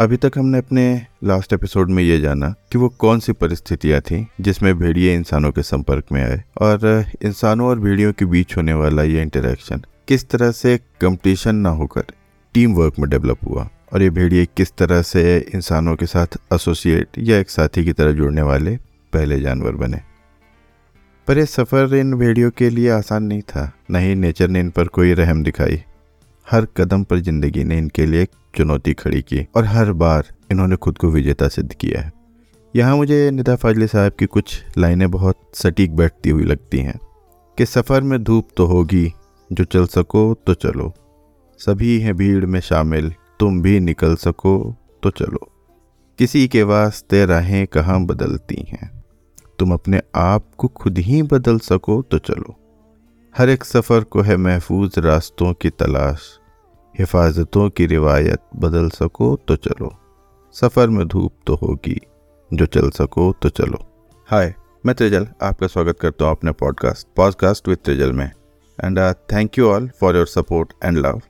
अभी तक हमने अपने लास्ट एपिसोड में ये जाना कि वो कौन सी परिस्थितियाँ थी जिसमें भेड़िए इंसानों के संपर्क में आए और इंसानों और भेड़ियों के बीच होने वाला ये इंटरेक्शन किस तरह से कंपटीशन ना होकर टीम वर्क में डेवलप हुआ और ये भेड़िए किस तरह से इंसानों के साथ एसोसिएट या एक साथी की तरह जुड़ने वाले पहले जानवर बने। पर यह सफ़र इन भेड़ियों के लिए आसान नहीं था, न ही नेचर ने इन पर कोई रहम दिखाई। हर कदम पर ज़िंदगी ने इनके लिए चुनौती खड़ी की और हर बार इन्होंने खुद को विजेता सिद्ध किया है। यहाँ मुझे निदा फाजली साहब की कुछ लाइनें बहुत सटीक बैठती हुई लगती हैं कि सफ़र में धूप तो होगी, जो चल सको तो चलो। सभी हैं भीड़ में शामिल, तुम भी निकल सको तो चलो। किसी के वास्ते राहें कहाँ बदलती हैं? तुम अपने आप को खुद ही बदल सको तो चलो। हर एक सफ़र को है महफूज रास्तों की तलाश। हिफाजतों की रिवायत, बदल सको तो चलो। सफ़र में धूप तो होगी, जो चल सको तो चलो। हाय, मैं त्रिजल, आपका स्वागत करता हूँ अपने पॉडकास्ट पॉडकास्ट विद त्रिजल में। And thank you all for your support and love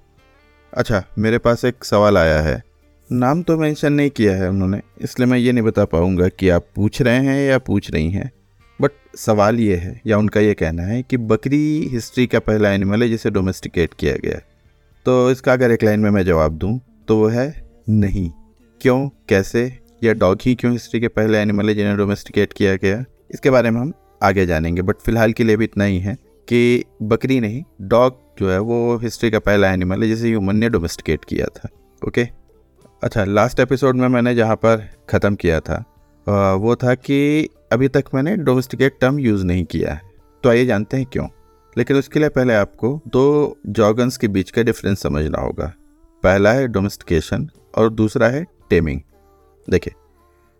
अच्छा मेरे पास एक सवाल आया है। नाम तो मेंशन नहीं किया है उन्होंने, इसलिए मैं ये नहीं बता पाऊँगा कि आप पूछ रहे हैं या पूछ रही हैं। बट सवाल ये है, या उनका ये कहना है कि बकरी हिस्ट्री का पहला एनिमल है जिसे डोमेस्टिकेट किया गया है। तो इसका अगर एक लाइन में मैं जवाब दूँ तो वो है नहीं। क्यों? कैसे? या डॉग ही क्यों हिस्ट्री के पहले एनिमल है जिन्हें डोमेस्टिकेट किया गया? इसके बारे में हम आगे जानेंगे, बट फ़िलहाल के लिए भी इतना ही है कि बकरी नहीं, डॉग जो है वो हिस्ट्री का पहला एनिमल है जिसे ह्यूमन ने डोमेस्टिकेट किया था। ओके? अच्छा लास्ट एपिसोड में मैंने जहाँ पर ख़त्म किया था वो था कि अभी तक मैंने डोमेस्टिकेट टर्म यूज़ नहीं किया है। तो आइए जानते हैं क्यों? लेकिन उसके लिए पहले आपको दो जॉगन्स के बीच का डिफरेंस समझना होगा। पहला है डोमेस्टिकेशन और दूसरा है टेमिंग देखिए,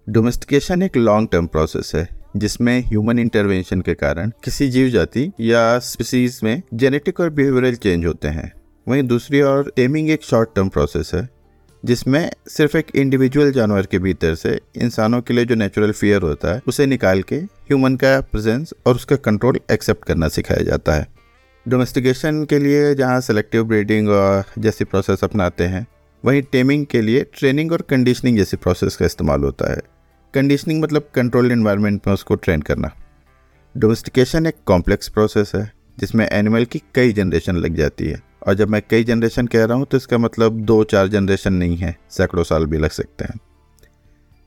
डोमेस्टिकेशन एक लॉन्ग टर्म प्रोसेस है, जिसमें ह्यूमन इंटरवेंशन के कारण किसी जीव जाति या स्पीसीज में जेनेटिक और बिहेवियरल चेंज होते हैं। वहीं दूसरी ओर टेमिंग एक शॉर्ट टर्म प्रोसेस है जिसमें सिर्फ़ एक इंडिविजुअल जानवर के भीतर से इंसानों के लिए जो नेचुरल फियर होता है, उसे निकाल के ह्यूमन का प्रेजेंस और उसका कंट्रोल एक्सेप्ट करना सिखाया जाता है। डोमेस्टिकेशन के लिए जहाँ सेलेक्टिव ब्रीडिंग और जैसी प्रोसेस अपनाते हैं, वहीं टेमिंग के लिए ट्रेनिंग और कंडीशनिंग जैसी प्रोसेस का इस्तेमाल होता है। कंडीशनिंग मतलब कंट्रोल इन्वायरमेंट में उसको ट्रेन करना। डोमेस्टिकेशन एक कॉम्प्लेक्स प्रोसेस है, जिसमें एनिमल की कई जनरेशन लग जाती है। और जब मैं कई जनरेशन कह रहा हूँ तो इसका मतलब दो चार जनरेशन नहीं है। सैकड़ों साल भी लग सकते हैं।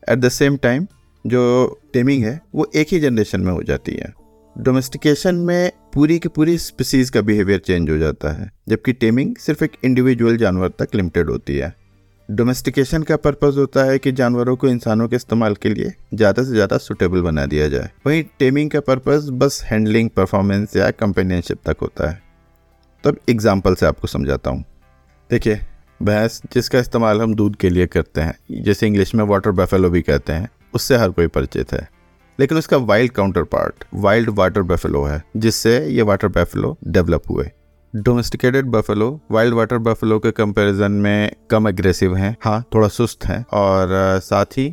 एट द सेम टाइम जो टेमिंग है, वो एक ही जनरेशन में हो जाती है। डोमेस्टिकेशन में पूरी की पूरी स्पीसीज का बिहेवियर चेंज हो जाता है, जबकि टेमिंग सिर्फ़ एक इंडिविजुअल जानवर तक लिमिटेड होती है। डोमेस्टिकेशन का पर्पज होता है कि जानवरों को इंसानों के इस्तेमाल के लिए ज़्यादा से ज़्यादा सुटेबल बना दिया जाए। वहीं टेमिंग का पर्पज बस हैंडलिंग परफॉर्मेंस या कंपेनियनशिप तक होता है। तो अब एग्ज़ाम्पल से आपको समझाता हूँ। देखिए, भैंस जिसका इस्तेमाल हम दूध के लिए करते हैं, जैसे इंग्लिश में वाटर बेफेलो भी कहते हैं, उससे हर कोई परिचित है। लेकिन उसका wild counterpart wild water buffalo है, जिससे ये वाटर बेफेलो डेवलप हुए। Domesticated buffalo wild water buffalo के कंपैरिजन में कम एग्रेसिव हैं हाँ थोड़ा सुस्त हैं, और, साथ ही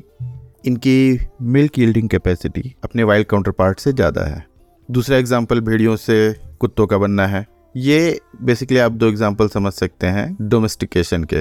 इनकी मिल्क यील्डिंग कैपेसिटी अपने वाइल्ड काउंटर पार्ट से ज़्यादा है। दूसरा एग्ज़ाम्पल भेड़ियों से कुत्तों का बनना है ये बेसिकली आप दो एग्ज़ाम्पल समझ सकते हैं डोमेस्टिकेशन के।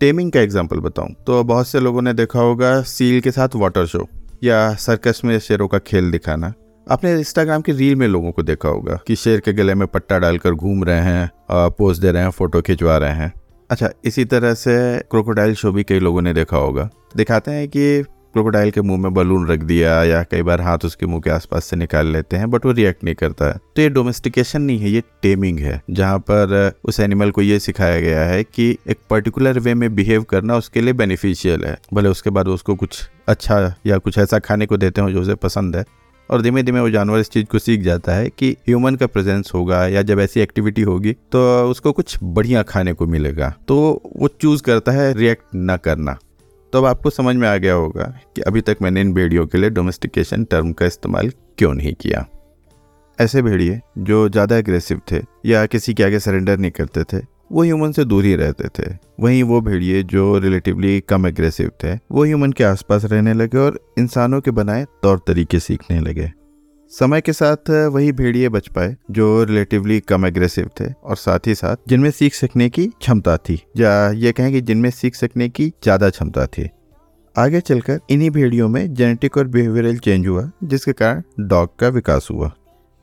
टेमिंग का एग्ज़ाम्पल बताऊँ तो बहुत से लोगों ने देखा होगा सील के साथ वाटर शो या सर्कस में शेरों का खेल दिखाना। आपने इंस्टाग्राम की रील में लोगों को देखा होगा कि शेर के गले में पट्टा डालकर घूम रहे हैं पोज दे रहे हैं फ़ोटो खिंचवा रहे हैं। अच्छा इसी तरह से क्रोकोडाइल शो भी कई लोगों ने देखा होगा। दिखाते हैं कि क्रोकोडाइल के मुँह में बलून रख दिया या कई बार हाथ उसके मुँह के आसपास से निकाल लेते हैं बट वो रिएक्ट नहीं करता। है तो ये डोमेस्टिकेशन नहीं है, ये टेमिंग है, जहाँ पर उस एनिमल को ये सिखाया गया है कि एक पर्टिकुलर वे में बिहेव करना उसके लिए बेनिफिशियल है। भले उसके बाद उसको कुछ अच्छा या कुछ ऐसा खाने को देते हो जो उसे पसंद है, और धीमे धीमे वो जानवर इस चीज़ को सीख जाता है कि ह्यूमन का प्रेजेंस होगा या जब ऐसी एक्टिविटी होगी तो उसको कुछ बढ़िया खाने को मिलेगा। तो वो चूज़ करता है रिएक्ट ना करना। तो अब आपको समझ में आ गया होगा कि अभी तक मैंने इन भेड़ियों के लिए डोमेस्टिकेशन टर्म का इस्तेमाल क्यों नहीं किया। ऐसे भेड़िए जो ज़्यादा एग्रेसिव थे या किसी के आगे सरेंडर नहीं करते थे, वो ह्यूमन से दूर ही रहते थे। वहीं वो भेड़िए जो रिलेटिवली कम एग्रेसिव थे, वो ह्यूमन के आसपास रहने लगे और इंसानों के बनाए तौर तरीके सीखने लगे। समय के साथ वही भेड़िए बच पाए, जो रिलेटिवली कम एग्रेसिव थे और साथ ही साथ जिनमें सीख सकने की क्षमता थी, या ये कहें कि जिनमें सीख सकने की ज़्यादा क्षमता थी। आगे चलकर इन्हीं भेड़ियों में जेनेटिक और बिहेवियरल चेंज हुआ, जिसके कारण डॉग का विकास हुआ।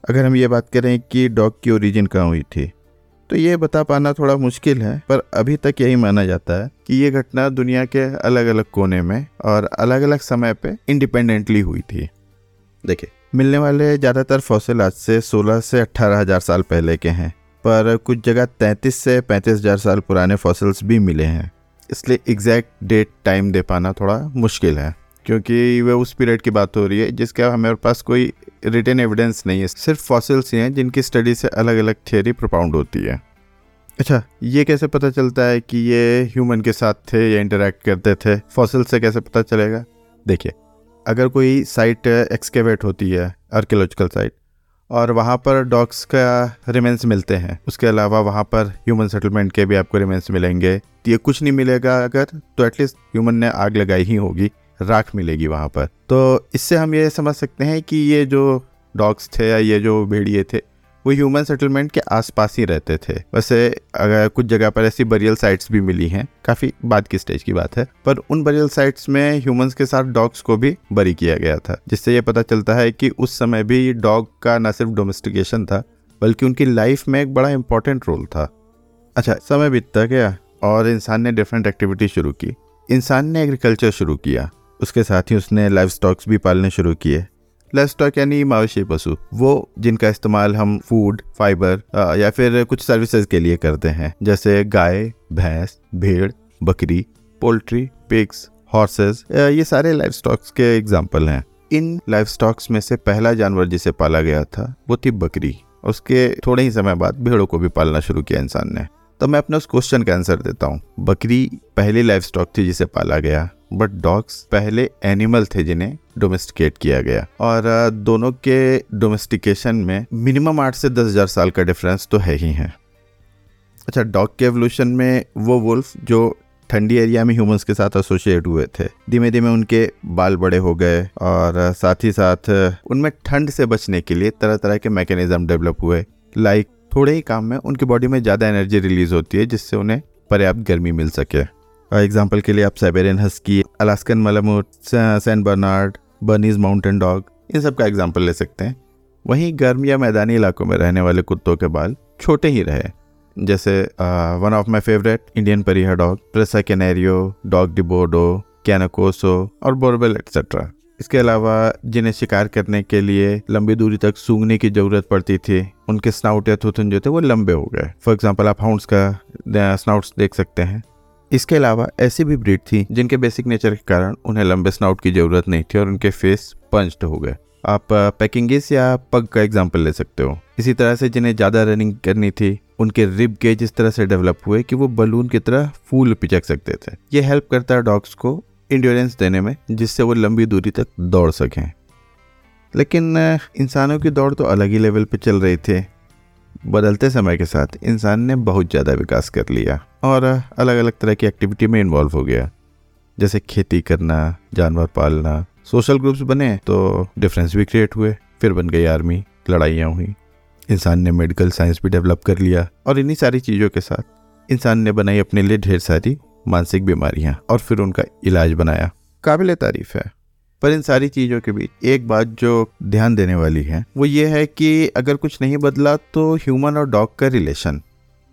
अगर हम ये बात करें कि डॉग की ओरिजिन कहाँ हुई थी तो ये बता पाना थोड़ा मुश्किल है, पर अभी तक यही माना जाता है कि ये घटना दुनिया के अलग अलग कोने में और अलग अलग समय पे इंडिपेंडेंटली हुई थी। देखिए मिलने वाले ज़्यादातर फॉसिल आज से 16 से अट्ठारह हज़ार साल पहले के हैं, पर कुछ जगह 33 से पैंतीस हज़ार साल पुराने फॉसिल्स भी मिले हैं। इसलिए एग्जैक्ट डेट टाइम दे पाना थोड़ा मुश्किल है, क्योंकि वह उस पीरियड की बात हो रही है जिसका हमारे पास कोई रिटर्न एविडेंस नहीं है, सिर्फ़ फॉसिल्स ही हैं जिनकी स्टडी से अलग अलग थियोरी प्रोपाउंड होती है। अच्छा ये कैसे पता चलता है कि ये ह्यूमन के साथ थे या इंटरेक्ट करते थे? फॉसिल से कैसे पता चलेगा? देखिए अगर कोई साइट एक्सकेवेट होती है आर्कियोलॉजिकल साइट और वहाँ पर डॉग्स का रिमेंस मिलते हैं, उसके अलावा वहाँ पर ह्यूमन सेटलमेंट के भी आपको रिमेंस मिलेंगे। तो ये कुछ नहीं मिलेगा अगर तो एटलीस्ट ह्यूमन ने आग लगाई ही होगी, राख मिलेगी वहाँ पर। तो इससे हम ये समझ सकते हैं कि ये जो डॉग्स थे या ये जो भेड़िए थे वो ह्यूमन सेटलमेंट के आसपास ही रहते थे। वैसे, अगर कुछ जगह पर ऐसी बरियल साइट्स भी मिली हैं, काफ़ी बाद की स्टेज की बात है, पर उन बरियल साइट्स में ह्यूमंस के साथ डॉग्स को भी बरी किया गया था, जिससे ये पता चलता है कि उस समय भी डॉग का न सिर्फ़ डोमेस्टिकेशन था, बल्कि उनकी लाइफ में एक बड़ा इंपॉर्टेंट रोल था। अच्छा समय बीतता गया और इंसान ने डिफरेंट एक्टिविटी शुरू की। इंसान ने एग्रीकल्चर शुरू किया, उसके साथ ही उसने लाइफ स्टॉक्स भी पालने शुरू किए। लाइफ यानी मवेशी पशु। वो जिनका इस्तेमाल हम फ़ूड फाइबर या फिर कुछ सर्विसेज़ के लिए करते हैं। जैसे गाय, भैंस, भेड़, बकरी पोल्ट्री पिग्स हॉर्सेस ये सारे लाइफ स्टॉक्स के एग्ज़ाम्पल हैं। इन लाइफ स्टॉक्स में से पहला जानवर जिसे पाला गया था, वो थी बकरी। उसके थोड़े ही समय बाद भेड़ों को भी पालना शुरू किया इंसान ने। तो मैं अपने उस क्वेश्चन का आंसर देता हूँ। बकरी पहले लाइफ स्टॉक थी जिसे पाला गया बट डॉग्स पहले एनिमल थे जिन्हें डोमेस्टिकेट किया गया। और दोनों के डोमेस्टिकेशन में मिनिमम आठ से दस हज़ार साल का डिफरेंस तो है ही है। अच्छा डॉग के एवोल्यूशन में वो वुल्फ जो ठंडी एरिया में ह्यूमंस के साथ एसोसिएट हुए थे, धीमे धीमे उनके बाल बड़े हो गए और, साथ ही साथ उनमें ठंड से बचने के लिए तरह तरह के मैकेनिज्म डेवलप हुए लाइक थोड़े ही काम में उनकी बॉडी में ज़्यादा एनर्जी रिलीज़ होती है, जिससे उन्हें पर्याप्त गर्मी मिल सके। एग्ज़ाम्पल के लिए आप Siberian husky Alaskan malamute Saint Bernard Bernese mountain dog इन सब का एग्ज़ाम्पल ले सकते हैं। वहीं गर्म या मैदानी इलाकों में रहने वाले कुत्तों के बाल छोटे ही रहे। जैसे one of my favourite Indian pariah dog Presa Canario dog डिबोडो Cane Corso और बोरबेल एक्सेट्रा इसके अलावा जिन्हें शिकार करने के लिए लंबी दूरी तक सूंघने की ज़रूरत पड़ती थी, उनके स्नाउट या थुथुन जो थे वो लंबे हो गए। फॉर एग्ज़ाम्पल आप हाउंड्स का स्नाउट्स देख सकते हैं। इसके अलावा ऐसी भी ब्रीड थी जिनके बेसिक नेचर के कारण उन्हें लंबे स्नाउट की ज़रूरत नहीं थी और उनके फेस पंच्ड हो गए। आप पैकिंगिस या पग का एग्ज़ाम्पल ले सकते हो। इसी तरह से जिन्हें ज़्यादा रनिंग करनी थी, उनके रिब गेज इस तरह से डेवलप हुए कि वो बलून की तरह फूल पिचक सकते थे। ये हेल्प करता है डॉग्स को इंड्योरेंस देने में, जिससे वो लंबी दूरी तक दौड़ सकें। लेकिन इंसानों की दौड़ तो अलग ही लेवल पर चल रही थी। बदलते समय के साथ इंसान ने बहुत ज़्यादा विकास कर लिया और अलग अलग तरह की एक्टिविटी में इन्वॉल्व हो गया। जैसे खेती करना, जानवर पालना सोशल ग्रुप्स बने तो डिफरेंस भी क्रिएट हुए, फिर बन गई आर्मी लड़ाइयाँ हुई। इंसान ने मेडिकल साइंस भी डेवलप कर लिया और इन्हीं सारी चीज़ों के साथ इंसान ने बनाई अपने लिए ढेर सारी मानसिक बीमारियाँ और फिर उनका इलाज बनाया। काबिल तारीफ़ है। पर इन सारी चीज़ों के बीच एक बात जो ध्यान देने वाली है, वो ये है कि अगर कुछ नहीं बदला तो ह्यूमन और डॉग का रिलेशन।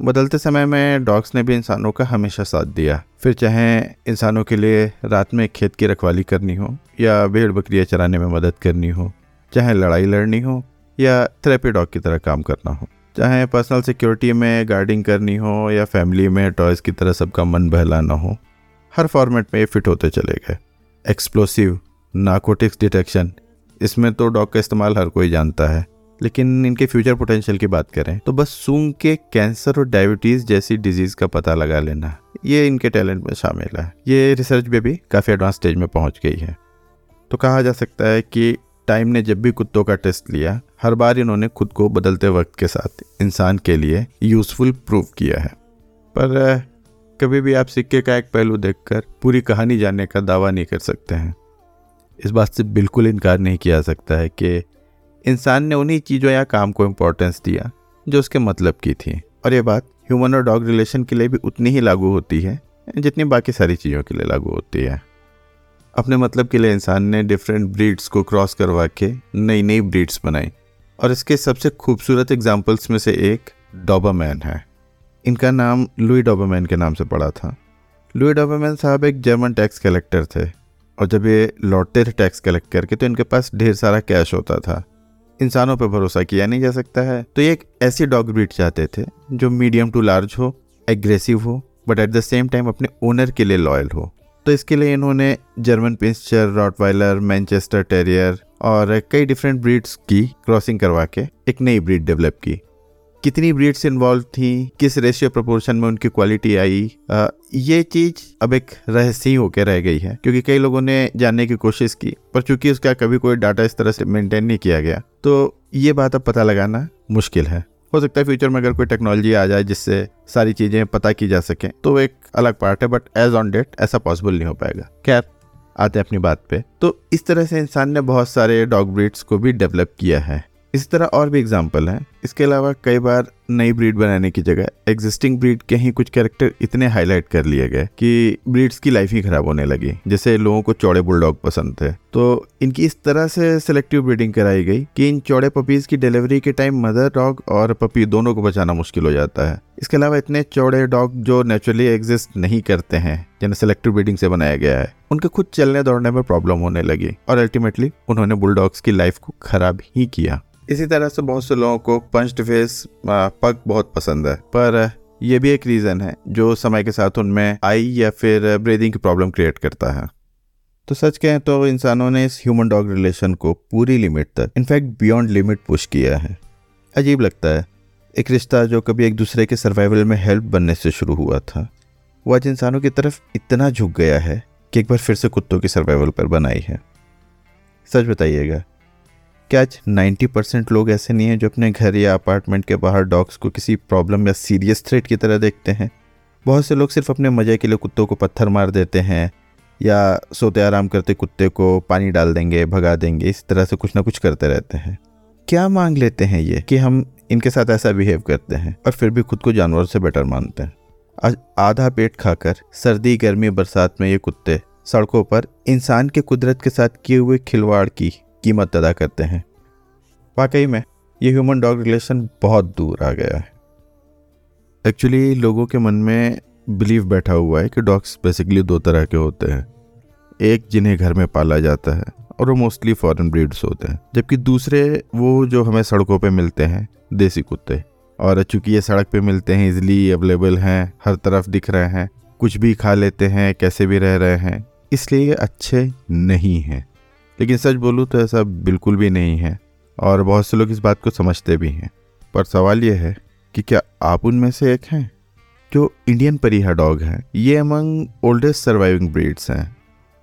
बदलते समय में डॉग्स ने भी इंसानों का हमेशा साथ दिया। फिर चाहे इंसानों के लिए रात में खेत की रखवाली करनी हो या भेड़ बकरियाँ चराने में मदद करनी हो, चाहे लड़ाई लड़नी हो या थेरेपी डॉग की तरह काम करना हो। चाहे पर्सनल सिक्योरिटी में गार्डिंग करनी हो या फैमिली में टॉयज़ की तरह सबका मन बहलाना हो, हर फॉर्मेट में ये फिट होते चले गए। एक्सप्लोसिव नाकोटिक्स डिटेक्शन इसमें तो डॉग का इस्तेमाल हर कोई जानता है। लेकिन इनके फ्यूचर पोटेंशियल की बात करें तो बस सूंग के कैंसर और डायबिटीज़ जैसी डिज़ीज़ का पता लगा लेना, ये इनके टैलेंट में शामिल है। ये रिसर्च में भी काफ़ी एडवांस स्टेज में पहुँच गई है। तो कहा जा सकता है कि टाइम ने जब भी कुत्तों का टेस्ट लिया, हर बार इन्होंने खुद को बदलते वक्त के साथ इंसान के लिए यूजफुल प्रूव किया है। पर कभी भी आप सिक्के का एक पहलू देखकर पूरी कहानी जानने का दावा नहीं कर सकते हैं। इस बात से बिल्कुल इनकार नहीं किया जा सकता है कि इंसान ने उन्हीं चीज़ों या काम को इम्पोर्टेंस दिया, जो उसके मतलब की थी। और ये बात ह्यूमन और डॉग रिलेशन के लिए भी उतनी ही लागू होती है, जितनी बाकी सारी चीज़ों के लिए लागू होती है। अपने मतलब के लिए इंसान ने डिफरेंट ब्रीड्स को क्रॉस करवा के नई नई ब्रीड्स बनाई। और इसके सबसे खूबसूरत एग्जाम्पल्स में से एक डॉबामैन है। इनका नाम लुई डॉबामैन के नाम से पड़ा था। लुई डॉबामैन साहब एक जर्मन टैक्स कलेक्टर थे। और जब ये लौटते थे टैक्स कलेक्ट करके तो इनके पास ढेर सारा कैश होता था। इंसानों पर भरोसा किया नहीं जा सकता है। तो ये एक ऐसी डॉग ब्रीड चाहते थे, जो मीडियम टू लार्ज हो एग्रेसिव हो but at the same time अपने ओनर के लिए लॉयल हो। तो इसके लिए इन्होंने German pinscher Rottweiler Manchester terrier और कई डिफरेंट ब्रीड्स की क्रॉसिंग करवा के एक नई ब्रीड डेवलप की। कितनी ब्रीड्स इन्वॉल्व थी किस रेशियो प्रोपोर्शन में उनकी क्वालिटी आई आ, ये चीज़ अब एक रहस्य ही होकर रह गई है क्योंकि कई लोगों ने जानने की कोशिश की पर चूँकि उसका कभी कोई डाटा इस तरह से मेंटेन नहीं किया गया तो ये बात अब पता लगाना मुश्किल है। हो सकता है फ्यूचर में अगर कोई टेक्नोलॉजी आ जाए जिससे सारी चीज़ें पता की जा सकें तो एक अलग पार्ट है बट एज ऑन डेट ऐसा पॉसिबल नहीं हो पाएगा। खैर, आते हैं अपनी बात पे। तो इस तरह से इंसान ने बहुत सारे डॉग ब्रीड्स को भी डेवलप किया है। इस तरह और भी एग्ज़ाम्पल हैं। इसके अलावा कई बार नई ब्रीड बनाने की जगह एग्जिस्टिंग ब्रीड के ही कुछ कैरेक्टर इतने हाईलाइट कर लिए गए कि ब्रीड्स की लाइफ ही खराब होने लगी। जैसे लोगों को चौड़े बुलडॉग पसंद थे। तो इनकी इस तरह से सिलेक्टिव ब्रीडिंग कराई गई कि इन चौड़े पपीज की डिलीवरी के टाइम मदर डॉग और पपी दोनों को बचाना मुश्किल हो जाता है। इसके अलावा इतने चौड़े डॉग जो नेचुरली एग्जिस्ट नहीं करते हैं, जिन्हें सिलेक्टिव ब्रीडिंग से बनाया गया है, उनके खुद चलने दौड़ने में प्रॉब्लम होने लगी और अल्टीमेटली उन्होंने बुलडॉग्स की लाइफ को खराब ही किया। इसी तरह से बहुत से लोगों को पंच्ड फेस पग बहुत पसंद है, पर यह भी एक रीज़न है जो समय के साथ उनमें आई या फिर ब्रीदिंग की प्रॉब्लम क्रिएट करता है। तो सच कहें तो इंसानों ने इस ह्यूमन डॉग रिलेशन को पूरी लिमिट तक इनफैक्ट बियॉन्ड लिमिट पुश किया है। अजीब लगता है, एक रिश्ता जो कभी एक दूसरे के सर्वाइवल में हेल्प बनने से शुरू हुआ था, वो आज इंसानों की तरफ़ इतना झुक गया है कि एक बार फिर से कुत्तों की सर्वाइवल पर बनाई है। सच बताइएगा क्या आज 90 परसेंट लोग ऐसे नहीं हैं जो अपने घर या अपार्टमेंट के बाहर डॉग्स को किसी प्रॉब्लम या सीरियस थ्रेट की तरह देखते हैं? बहुत से लोग सिर्फ़ अपने मज़े के लिए कुत्तों को पत्थर मार देते हैं, या सोते आराम करते कुत्ते को पानी डाल देंगे, भगा देंगे, इस तरह से कुछ ना कुछ करते रहते हैं। क्या मांग लेते हैं ये कि हम इनके साथ ऐसा बिहेव करते हैं और फिर भी खुद को जानवरों से बेटर मानते हैं? आज आधा पेट खाकर सर्दी, गर्मी, बरसात में ये कुत्ते सड़कों पर इंसान के कुदरत के साथ किए हुए खिलवाड़ की कीमत अदा करते हैं। वाकई में, ये ह्यूमन डॉग रिलेशन बहुत दूर आ गया है। एक्चुअली लोगों के मन में बिलीव बैठा हुआ है कि डॉग्स बेसिकली दो तरह के होते हैं। एक जिन्हें घर में पाला जाता है और वो मोस्टली फॉरेन ब्रीड्स होते हैं। जबकि दूसरे, वो जो हमें सड़कों पे मिलते हैं, देसी कुत्ते। और चूँकि ये सड़क पे मिलते हैं इजिली अवेलेबल हैं, हर तरफ़ दिख रहे हैं, कुछ भी खा लेते हैं, कैसे भी रह रहे हैं, इसलिए ये अच्छे नहीं हैं। लेकिन सच बोलूँ तो ऐसा बिल्कुल भी नहीं है, और बहुत से लोग इस बात को समझते भी हैं। पर सवाल यह है कि क्या आप उनमें से एक हैं? जो इंडियन परिहा डॉग हैं, ये अमंग ओल्डेस्ट सर्वाइविंग ब्रीड्स हैं।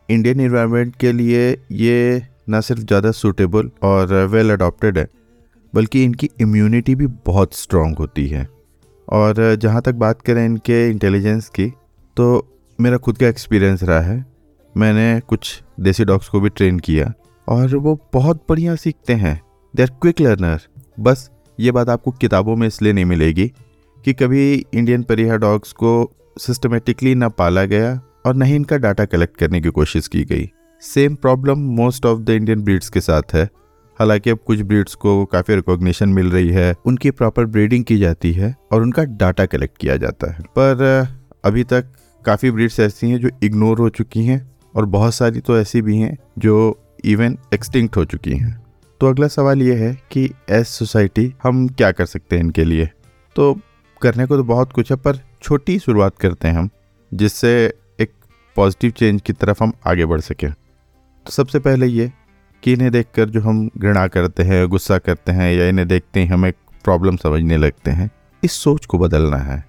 इंडियन इन्वायरमेंट के लिए ये ना सिर्फ़ ज़्यादा सूटेबल और वेल अडॉप्टेड है, बल्कि इनकी इम्यूनिटी भी बहुत स्ट्रॉन्ग होती है। और जहाँ तक बात करें इनके इंटेलिजेंस की तो मेरा खुद का एक्सपीरियंस रहा है मैंने कुछ देसी डॉग्स को भी ट्रेन किया और वो बहुत बढ़िया सीखते हैं। दे आर क्विक लर्नर बस ये बात आपको किताबों में इसलिए नहीं मिलेगी कि कभी इंडियन परिहा डॉग्स को सिस्टमेटिकली ना पाला गया और ना ही इनका डाटा कलेक्ट करने की कोशिश की गई। Same problem most of the Indian breeds के साथ है। हालाँकि अब कुछ ब्रीड्स को काफ़ी रिकॉग्निशन मिल रही है, उनकी प्रॉपर ब्रीडिंग की जाती है और उनका डाटा कलेक्ट किया जाता है। पर, अभी तक काफ़ी ब्रीड्स ऐसी हैं जो इग्नोर हो चुकी हैं और बहुत सारी तो ऐसी भी हैं जो इवन एक्सटिंक्ट हो चुकी हैं। तो अगला सवाल ये है कि एज सोसाइटी हम क्या कर सकते हैं इनके लिए? तो करने को तो बहुत कुछ है, पर छोटी शुरुआत करते हैं हम, जिससे एक पॉजिटिव चेंज की तरफ़ हम आगे बढ़ सकें। तो सबसे पहले ये कि इन्हें देखकर जो हम घृणा करते हैं, गुस्सा करते हैं, या इन्हें देखते ही हम एक प्रॉब्लम समझने लगते हैं, इस सोच को बदलना है।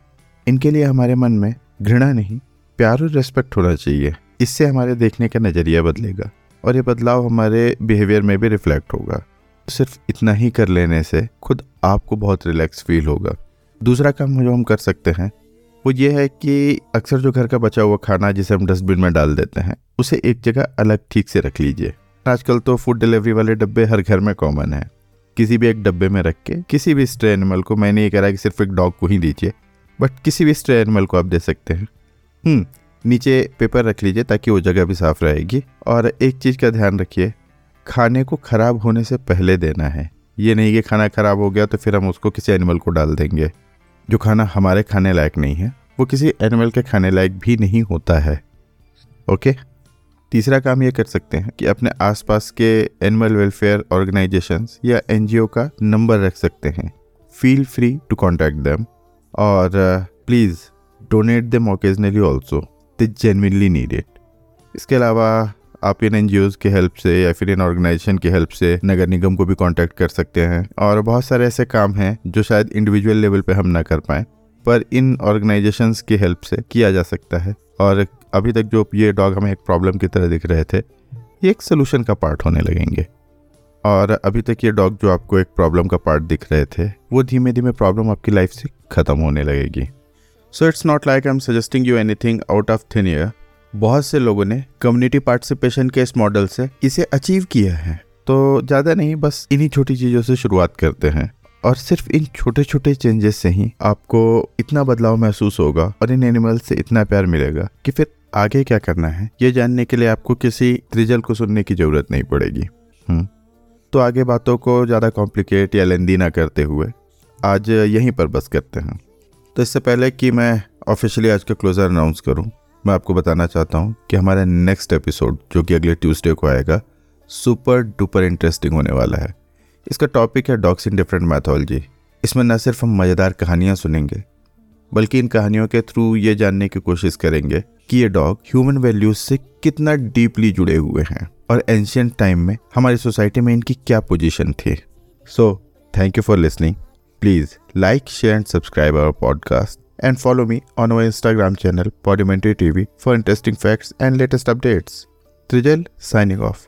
इनके लिए हमारे मन में घृणा नहीं, प्यार और रेस्पेक्ट होना चाहिए। इससे हमारे देखने का नज़रिया बदलेगा और ये बदलाव हमारे बिहेवियर में भी रिफ्लेक्ट होगा। सिर्फ़ इतना ही कर लेने से खुद आपको बहुत रिलैक्स फील होगा। दूसरा काम जो हम कर सकते हैं, वो ये है कि अक्सर जो घर का बचा हुआ खाना जिसे हम डस्टबिन में डाल देते हैं, उसे एक जगह अलग ठीक से रख लीजिए। आजकल तो फ़ूड डिलीवरी वाले डब्बे हर घर में कॉमन है। किसी भी एक डब्बे में रख के, किसी भी स्ट्रे एनिमल को, मैंने ये कह रहा है कि सिर्फ़ एक डॉग को ही दीजिए बट किसी भी स्ट्रे एनिमल को आप दे सकते हैं। हम्म नीचे पेपर रख लीजिए ताकि वो जगह भी साफ़ रहेगी। और एक चीज़ का ध्यान रखिए, खाने को ख़राब होने से पहले देना है। ये नहीं कि खाना ख़राब हो गया तो फिर हम उसको किसी एनिमल को डाल देंगे। जो खाना हमारे खाने लायक नहीं है, वो किसी एनिमल के खाने लायक भी नहीं होता है। ओके? तीसरा काम ये कर सकते हैं कि अपने आसपास के एनिमल वेलफेयर ऑर्गेनाइजेशंस या एनजीओ का नंबर रख सकते हैं। Feel free to contact them और, please donate them occasionally also they genuinely need it इसके अलावा आप इन एन की हेल्प से या फिर इन ऑर्गेनाइजेशन की हेल्प से नगर निगम को भी कांटेक्ट कर सकते हैं और बहुत सारे ऐसे काम हैं जो शायद इंडिविजुअल लेवल पे हम ना कर पाएँ, पर इन ऑर्गेनाइजेशंस की हेल्प से किया जा सकता है। और अभी तक जो ये डॉग हमें एक प्रॉब्लम की तरह दिख रहे थे, ये एक सोल्यूशन का पार्ट होने लगेंगे। और अभी तक ये डॉग जो आपको एक प्रॉब्लम का पार्ट दिख रहे थे, वो धीमे धीमे प्रॉब्लम आपकी लाइफ से ख़त्म होने लगेगी। So it's not like I am suggesting you anything out of thin air बहुत से लोगों ने कम्युनिटी पार्टिसिपेशन के इस मॉडल से इसे अचीव किया है। तो ज़्यादा नहीं, बस इन्हीं छोटी चीज़ों से शुरुआत करते हैं। और सिर्फ़ इन छोटे छोटे चेंजेस से ही आपको इतना बदलाव महसूस होगा और इन एनिमल से इतना प्यार मिलेगा कि फिर आगे क्या करना है, ये जानने के लिए आपको किसी त्रिजल को सुनने की ज़रूरत नहीं पड़ेगी। हम्म। तो आगे बातों को ज़्यादा कॉम्प्लिकेट या लेंदी ना करते हुए आज यहीं पर बस करते हैं। तो इससे पहले कि मैं ऑफिशियली आज का क्लोज़र अनाउंस करूँ, मैं आपको बताना चाहता हूँ कि हमारा नेक्स्ट एपिसोड जो कि अगले ट्यूसडे को आएगा सुपर डुपर इंटरेस्टिंग होने वाला है। इसका टॉपिक है डॉग्स इन डिफरेंट मैथोलॉजी इसमें न सिर्फ़ हम मज़ेदार कहानियाँ सुनेंगे, बल्कि इन कहानियों के थ्रू ये जानने की कोशिश करेंगे कि ये डॉग ह्यूमन वैल्यूज़ से कितना डीपली जुड़े हुए हैं और एंशियंट टाइम में हमारी सोसाइटी में इनकी क्या पोजीशन थी। So thank you for listening Please like, share, and subscribe our podcast. And follow me on our Instagram channel, Podimentary TV, for interesting facts and latest updates. Trijal signing off.